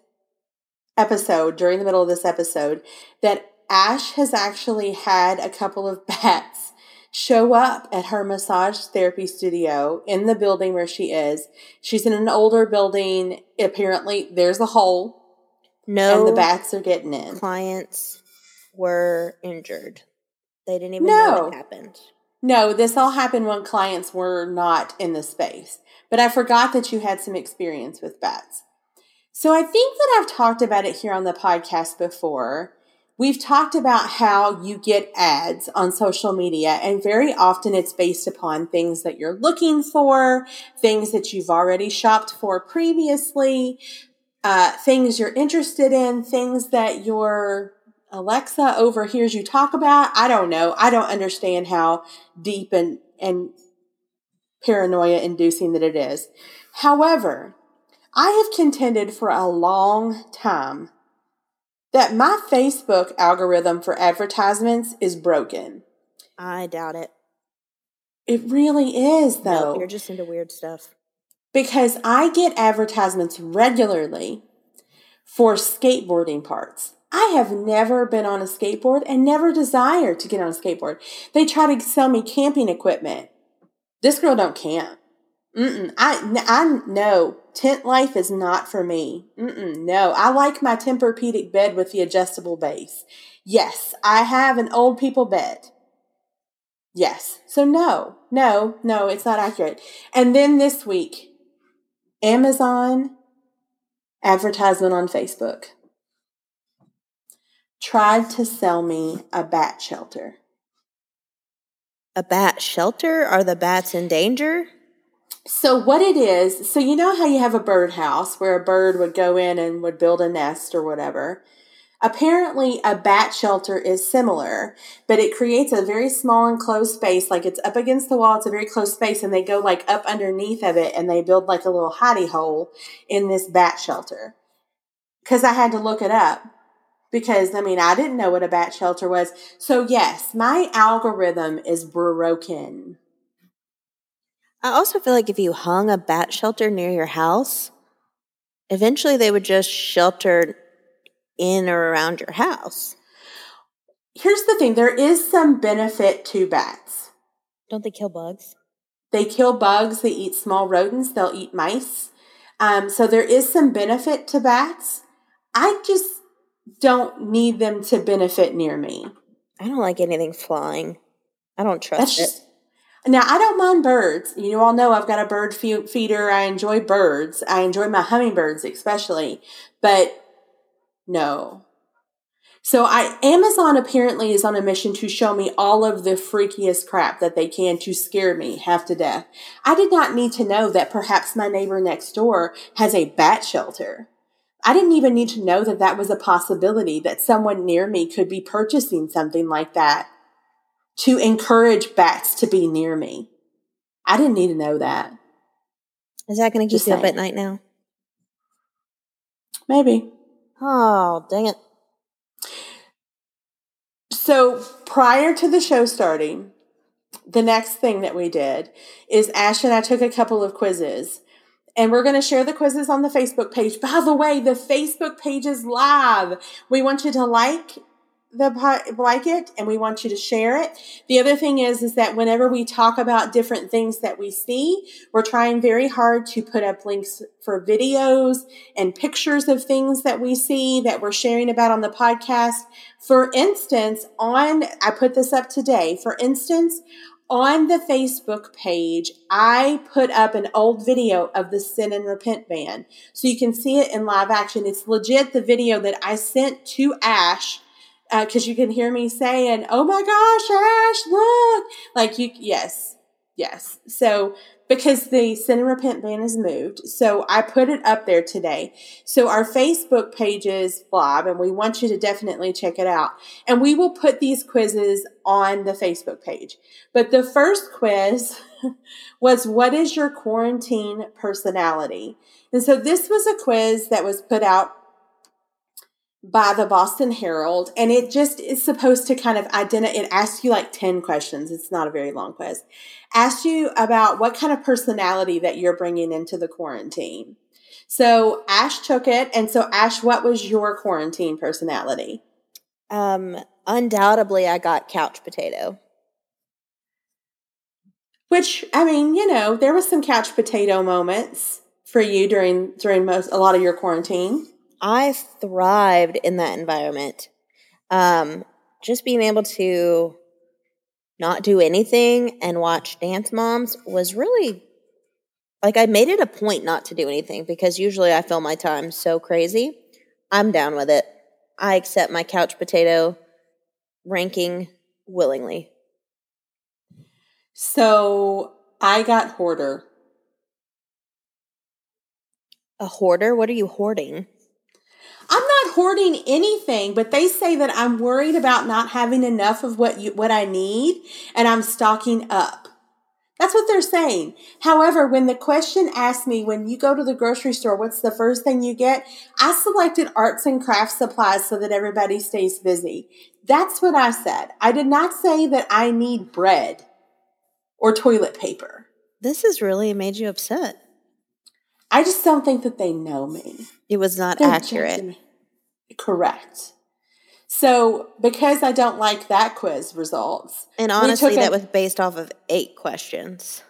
episode, during the middle of this episode, that Ash has actually had a couple of bats show up at her massage therapy studio in the building where she is. She's in an older building. Apparently, there's a hole. No, and the bats are getting in. Clients were injured. They didn't even no. know what happened. No, this all happened when clients were not in the space. But I forgot that you had some experience with bats. So I think that I've talked about it here on the podcast before. We've talked about how you get ads on social media, and very often it's based upon things that you're looking for, things that you've already shopped for previously, uh, things you're interested in, things that you're Alexa overhears you talk about. I don't know. I don't understand how deep and, and paranoia inducing that it is. However, I have contended for a long time that my Facebook algorithm for advertisements is broken. I doubt it. It really is, though. Nope, you're just into weird stuff. Because I get advertisements regularly for skateboarding parts. I have never been on a skateboard and never desired to get on a skateboard. They try to sell me camping equipment. This girl don't camp. Mm-mm. I, I no tent life is not for me. Mm-mm. No, I like my Tempur-Pedic bed with the adjustable base. Yes, I have an old people bed. Yes. So no, no, no, it's not accurate. And then this week, Amazon advertisement on Facebook tried to sell me a bat shelter. A bat shelter? Are the bats in danger? So what it is, so you know how you have a birdhouse where a bird would go in and would build a nest or whatever. Apparently, a bat shelter is similar, but it creates a very small enclosed space. Like it's up against the wall, it's a very close space, and they go like up underneath of it and they build like a little hidey hole in this bat shelter. Because I had to look it up because I mean, I didn't know what a bat shelter was. So, yes, my algorithm is broken. I also feel like if you hung a bat shelter near your house, eventually they would just shelter in or around your house. Here's the thing there is some benefit to bats. Don't they kill bugs? They kill bugs, they eat small rodents, they'll eat mice. Um, so there is some benefit to bats. I just don't need them to benefit near me. I don't like anything flying. I don't trust That's it. Now, I don't mind birds. You all know I've got a bird feeder. I enjoy birds. I enjoy my hummingbirds, especially. But no. So I Amazon apparently is on a mission to show me all of the freakiest crap that they can to scare me half to death. I did not need to know that perhaps my neighbor next door has a bat shelter. I didn't even need to know that that was a possibility that someone near me could be purchasing something like that to encourage bats to be near me. I didn't need to know that. Is that going to keep Just you saying. up at night now? Maybe. Oh, dang it. So prior to the show starting, the next thing that we did is Ash and I took a couple of quizzes and we're going to share the quizzes on the Facebook page. By the way, the Facebook page is live. We want you to like the it and we want you to share it. The other thing is is that whenever we talk about different things that we see, we're trying very hard to put up links for videos and pictures of things that we see that we're sharing about on the podcast. For instance, on I put this up today. For instance, on the Facebook page, I put up an old video of the Sin and Repent band. So you can see it in live action. It's legit the video that I sent to Ash because uh, you can hear me saying, "Oh my gosh, Ash, look!" Like you, yes, yes. So because the Sin and Repent ban is moved, so I put it up there today. So our Facebook page is and we want you to definitely check it out. And we will put these quizzes on the Facebook page. But the first quiz was, "What is your quarantine personality?" And so this was a quiz that was put out by the Boston Herald, and it just is supposed to kind of identify. It asks you like ten questions. It's not a very long quiz. Asks you about what kind of personality that you're bringing into the quarantine. So Ash took it, and so Ash, what was your quarantine personality? Um, undoubtedly, I got couch potato. Which I mean, you know, there was some couch potato moments for you during during most a lot of your quarantine. I thrived in that environment. Um, just being able to not do anything and watch Dance Moms was really like I made it a point not to do anything because usually I fill my time so crazy. I'm down with it. I accept my couch potato ranking willingly. So I got hoarder. A hoarder? What are you hoarding? I'm not hoarding anything, but they say that I'm worried about not having enough of what you what I need and I'm stocking up. That's what they're saying. However, when the question asked me when you go to the grocery store, what's the first thing you get? I selected arts and crafts supplies so that everybody stays busy. That's what I said. I did not say that I need bread or toilet paper. This has really made you upset. I just don't think that they know me. It was not They're accurate. Correct. So, because I don't like that quiz results, And honestly, took a- that was based off of eight questions.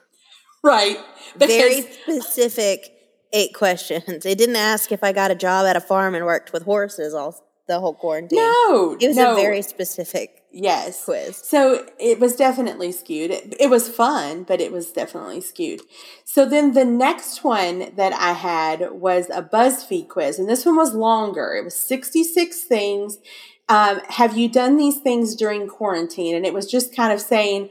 right, Very specific eight questions. It didn't ask if I got a job at a farm and worked with horses all the whole quarantine. no, It was no, a very specific yes quiz. So it was definitely skewed. It, it was fun, but it was definitely skewed. So then the next one that I had was a BuzzFeed quiz, and this one was longer. It was 66 things. Um, have you done these things during quarantine? And it was just kind of saying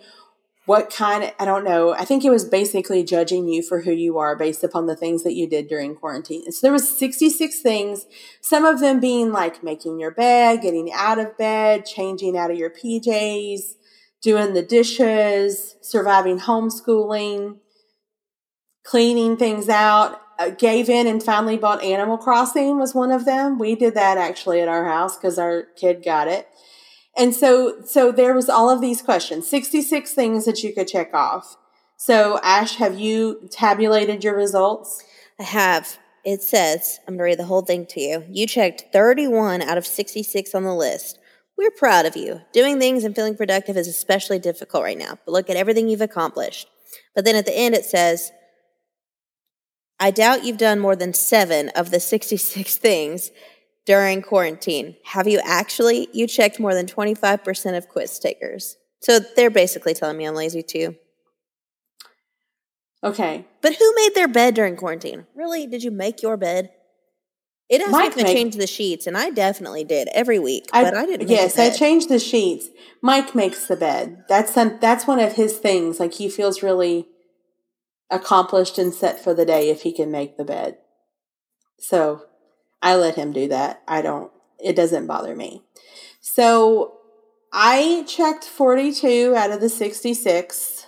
what kind of, I don't know, I think it was basically judging you for who you are based upon the things that you did during quarantine. So there was 66 things, some of them being like making your bed, getting out of bed, changing out of your PJs, doing the dishes, surviving homeschooling, cleaning things out. Uh, gave in and finally bought Animal Crossing was one of them. We did that actually at our house because our kid got it. And so, so there was all of these questions, 66 things that you could check off. So Ash, have you tabulated your results? I have. It says, I'm going to read the whole thing to you. You checked 31 out of 66 on the list. We're proud of you. Doing things and feeling productive is especially difficult right now, but look at everything you've accomplished. But then at the end, it says, I doubt you've done more than seven of the 66 things during quarantine. Have you actually? You checked more than 25% of quiz takers. So they're basically telling me I'm lazy too. Okay. But who made their bed during quarantine? Really? Did you make your bed? It asked me Mike if I make- changed the sheets, and I definitely did every week. but I didn't. Yes, I changed the sheets. Mike makes the bed. That's some, that's one of his things. Like he feels really accomplished and set for the day if he can make the bed. So I let him do that. I don't. It doesn't bother me. So I checked 42 out of the 66.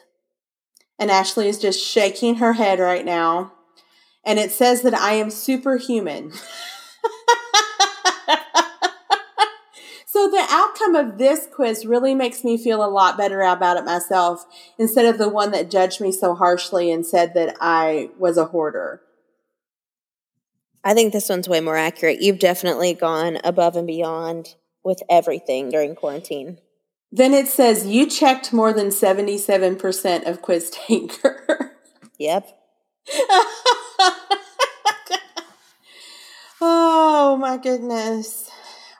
And Ashley is just shaking her head right now. And it says that I am superhuman. so the outcome of this quiz really makes me feel a lot better about it myself instead of the one that judged me so harshly and said that I was a hoarder. I think this one's way more accurate. You've definitely gone above and beyond with everything during quarantine. Then it says you checked more than 77% of quiz taker. Yep. oh my goodness.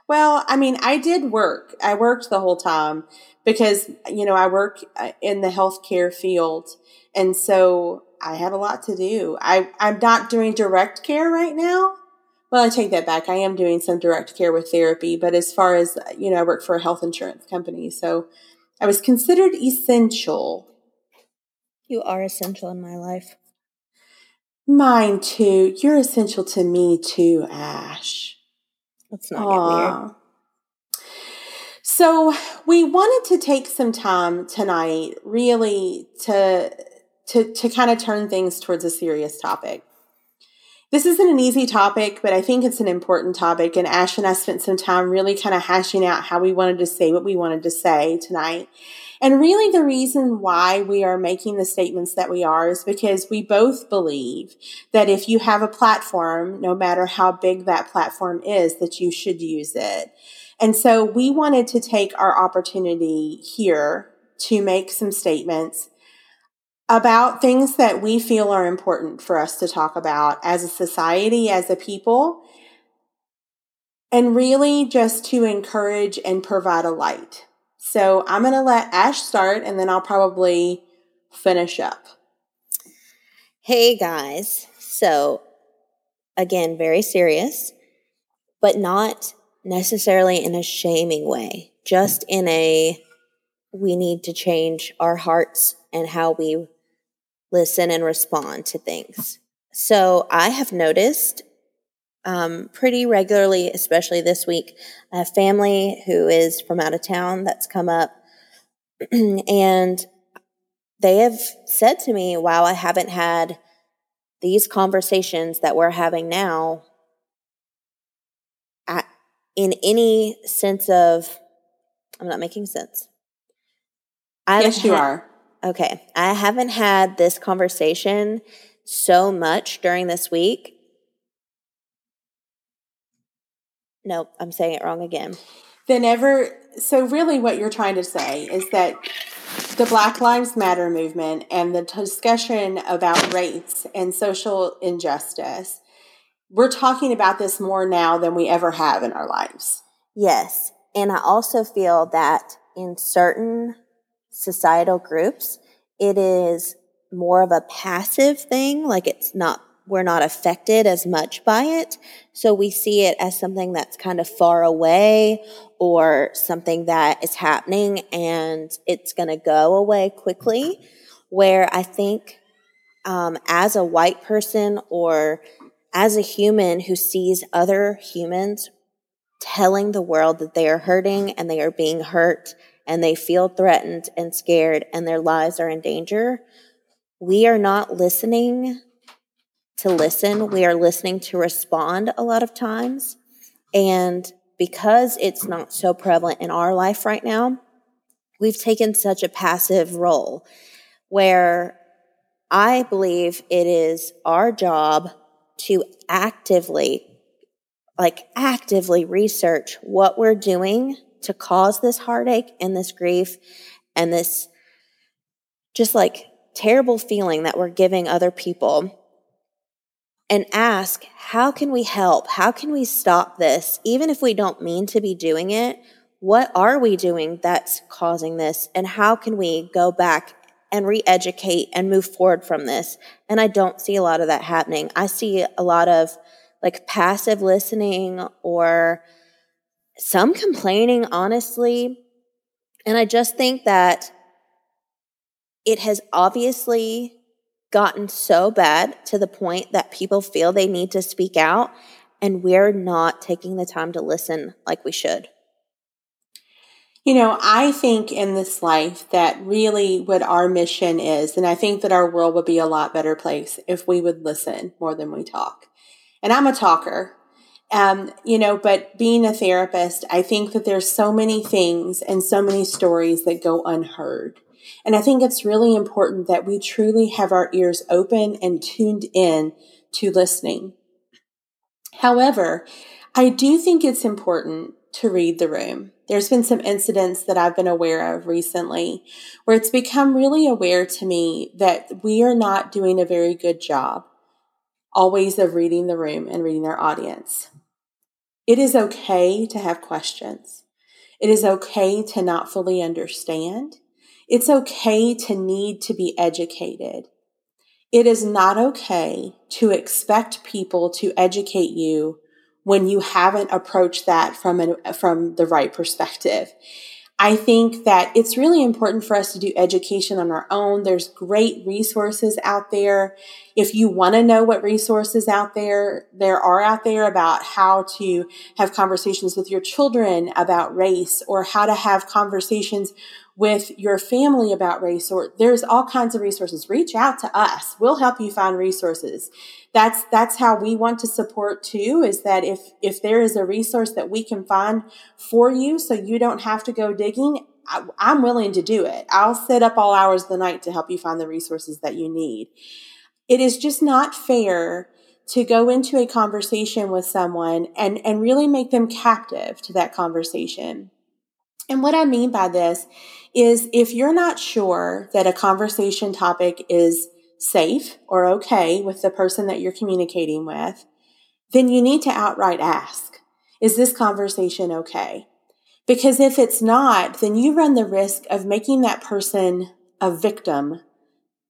Well, I mean, I did work. I worked the whole time because, you know, I work uh, in the healthcare field. And so I have a lot to do. I, I'm not doing direct care right now. Well, I take that back. I am doing some direct care with therapy, but as far as, you know, I work for a health insurance company. So I was considered essential. You are essential in my life. Mine too. You're essential to me too, Ash. Let's not get weird. So we wanted to take some time tonight, really, to to to kind of turn things towards a serious topic. This isn't an easy topic, but I think it's an important topic. And Ash and I spent some time really kind of hashing out how we wanted to say what we wanted to say tonight. And really, the reason why we are making the statements that we are is because we both believe that if you have a platform, no matter how big that platform is, that you should use it. And so we wanted to take our opportunity here to make some statements about things that we feel are important for us to talk about as a society, as a people, and really just to encourage and provide a light. So I'm going to let Ash start and then I'll probably finish up. Hey guys. So, again, very serious, but not necessarily in a shaming way, just in a we need to change our hearts and how we listen and respond to things. So, I have noticed um, pretty regularly, especially this week. A family who is from out of town that's come up, and they have said to me, Wow, I haven't had these conversations that we're having now at, in any sense of, I'm not making sense. I yes, you are. Okay. I haven't had this conversation so much during this week. Nope, I'm saying it wrong again. Then ever, so really what you're trying to say is that the Black Lives Matter movement and the discussion about race and social injustice, we're talking about this more now than we ever have in our lives. Yes. And I also feel that in certain societal groups, it is more of a passive thing. Like it's not, we're not affected as much by it. So we see it as something that's kind of far away or something that is happening and it's going to go away quickly. Where I think, um, as a white person or as a human who sees other humans telling the world that they are hurting and they are being hurt and they feel threatened and scared and their lives are in danger, we are not listening to listen. We are listening to respond a lot of times. And because it's not so prevalent in our life right now, we've taken such a passive role where I believe it is our job to actively, like actively research what we're doing to cause this heartache and this grief and this just like terrible feeling that we're giving other people and ask, how can we help? How can we stop this? Even if we don't mean to be doing it, what are we doing that's causing this? And how can we go back and re educate and move forward from this? And I don't see a lot of that happening. I see a lot of like passive listening or some complaining, honestly. And I just think that it has obviously gotten so bad to the point that people feel they need to speak out, and we're not taking the time to listen like we should. You know, I think in this life that really what our mission is, and I think that our world would be a lot better place if we would listen more than we talk. And I'm a talker, um, you know, but being a therapist, I think that there's so many things and so many stories that go unheard. And I think it's really important that we truly have our ears open and tuned in to listening. However, I do think it's important to read the room. There's been some incidents that I've been aware of recently where it's become really aware to me that we are not doing a very good job always of reading the room and reading our audience. It is okay to have questions. It is okay to not fully understand. It's okay to need to be educated. It is not okay to expect people to educate you when you haven't approached that from an, from the right perspective. I think that it's really important for us to do education on our own. There's great resources out there. If you want to know what resources out there there are out there about how to have conversations with your children about race or how to have conversations with your family about race or there's all kinds of resources. Reach out to us. We'll help you find resources. That's that's how we want to support too is that if if there is a resource that we can find for you so you don't have to go digging I, i'm willing to do it. I'll sit up all hours of the night to help you find the resources that you need. It is just not fair to go into a conversation with someone and and really make them captive to that conversation. And what I mean by this is if you're not sure that a conversation topic is safe or okay with the person that you're communicating with, then you need to outright ask, is this conversation okay? Because if it's not, then you run the risk of making that person a victim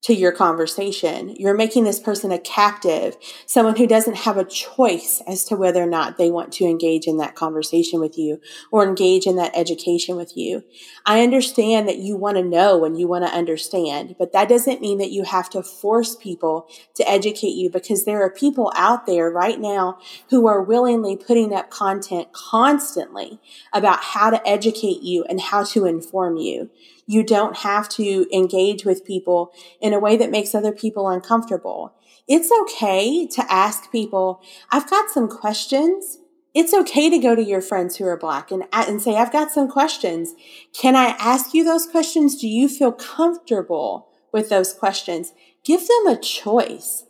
to your conversation. You're making this person a captive, someone who doesn't have a choice as to whether or not they want to engage in that conversation with you or engage in that education with you. I understand that you want to know and you want to understand, but that doesn't mean that you have to force people to educate you because there are people out there right now who are willingly putting up content constantly about how to educate you and how to inform you. You don't have to engage with people in a way that makes other people uncomfortable. It's okay to ask people, I've got some questions. It's okay to go to your friends who are black and, uh, and say, I've got some questions. Can I ask you those questions? Do you feel comfortable with those questions? Give them a choice.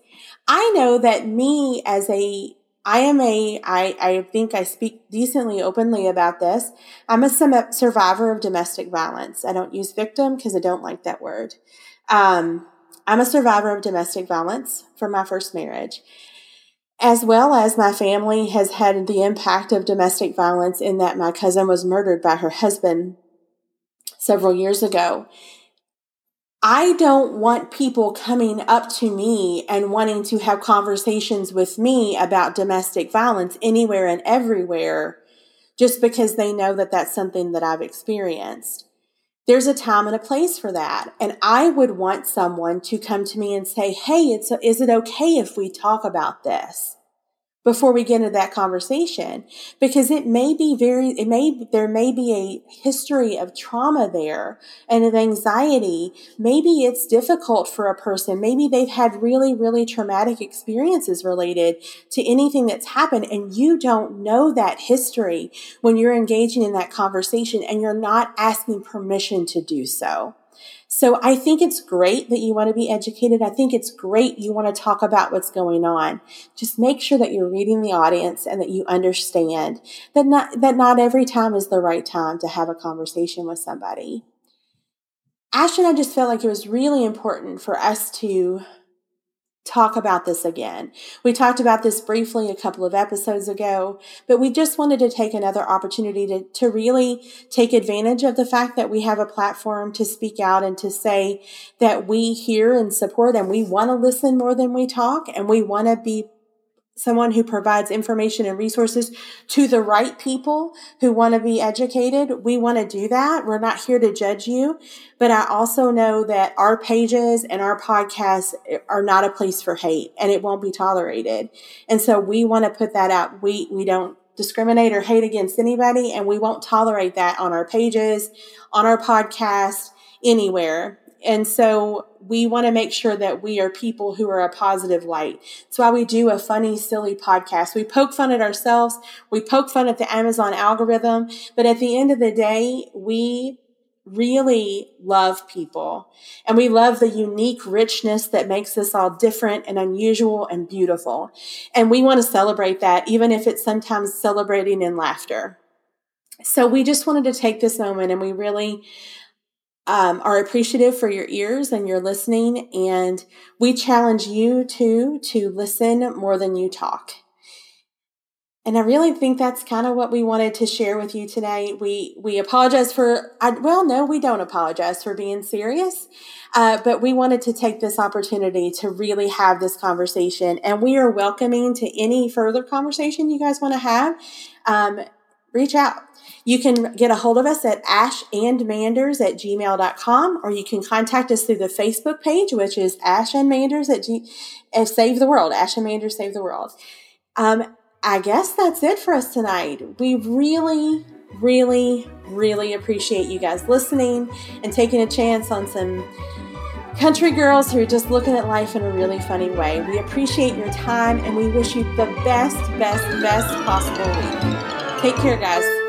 I know that me as a I am a, I, I think I speak decently openly about this. I'm a survivor of domestic violence. I don't use victim because I don't like that word. Um, I'm a survivor of domestic violence from my first marriage, as well as my family has had the impact of domestic violence in that my cousin was murdered by her husband several years ago. I don't want people coming up to me and wanting to have conversations with me about domestic violence anywhere and everywhere just because they know that that's something that I've experienced. There's a time and a place for that. And I would want someone to come to me and say, Hey, it's, is it okay if we talk about this? Before we get into that conversation because it may be very it may there may be a history of trauma there and of anxiety. Maybe it's difficult for a person. Maybe they've had really really traumatic experiences related to anything that's happened and you don't know that history when you're engaging in that conversation and you're not asking permission to do so so I think it's great that you want to be educated. I think it's great you want to talk about what's going on. Just make sure that you're reading the audience and that you understand that not, that not every time is the right time to have a conversation with somebody. Ash and I just felt like it was really important for us to talk about this again. We talked about this briefly a couple of episodes ago, but we just wanted to take another opportunity to, to really take advantage of the fact that we have a platform to speak out and to say that we hear and support and we want to listen more than we talk and we want to be someone who provides information and resources to the right people who want to be educated. We want to do that. We're not here to judge you, but I also know that our pages and our podcasts are not a place for hate and it won't be tolerated. And so we want to put that out. We, we don't discriminate or hate against anybody and we won't tolerate that on our pages, on our podcast, anywhere. And so we want to make sure that we are people who are a positive light. That's why we do a funny, silly podcast. We poke fun at ourselves. We poke fun at the Amazon algorithm. But at the end of the day, we really love people and we love the unique richness that makes us all different and unusual and beautiful. And we want to celebrate that, even if it's sometimes celebrating in laughter. So we just wanted to take this moment and we really um, are appreciative for your ears and your listening. And we challenge you to, to listen more than you talk. And I really think that's kind of what we wanted to share with you today. We we apologize for I, well, no, we don't apologize for being serious, uh, but we wanted to take this opportunity to really have this conversation, and we are welcoming to any further conversation you guys want to have. Um, reach out. You can get a hold of us at ashandmanders at gmail.com or you can contact us through the Facebook page, which is Ash and Manders at G- uh, Save the World. Ash and Manders Save the World. Um, I guess that's it for us tonight. We really, really, really appreciate you guys listening and taking a chance on some country girls who are just looking at life in a really funny way. We appreciate your time and we wish you the best, best, best possible week. Take care, guys.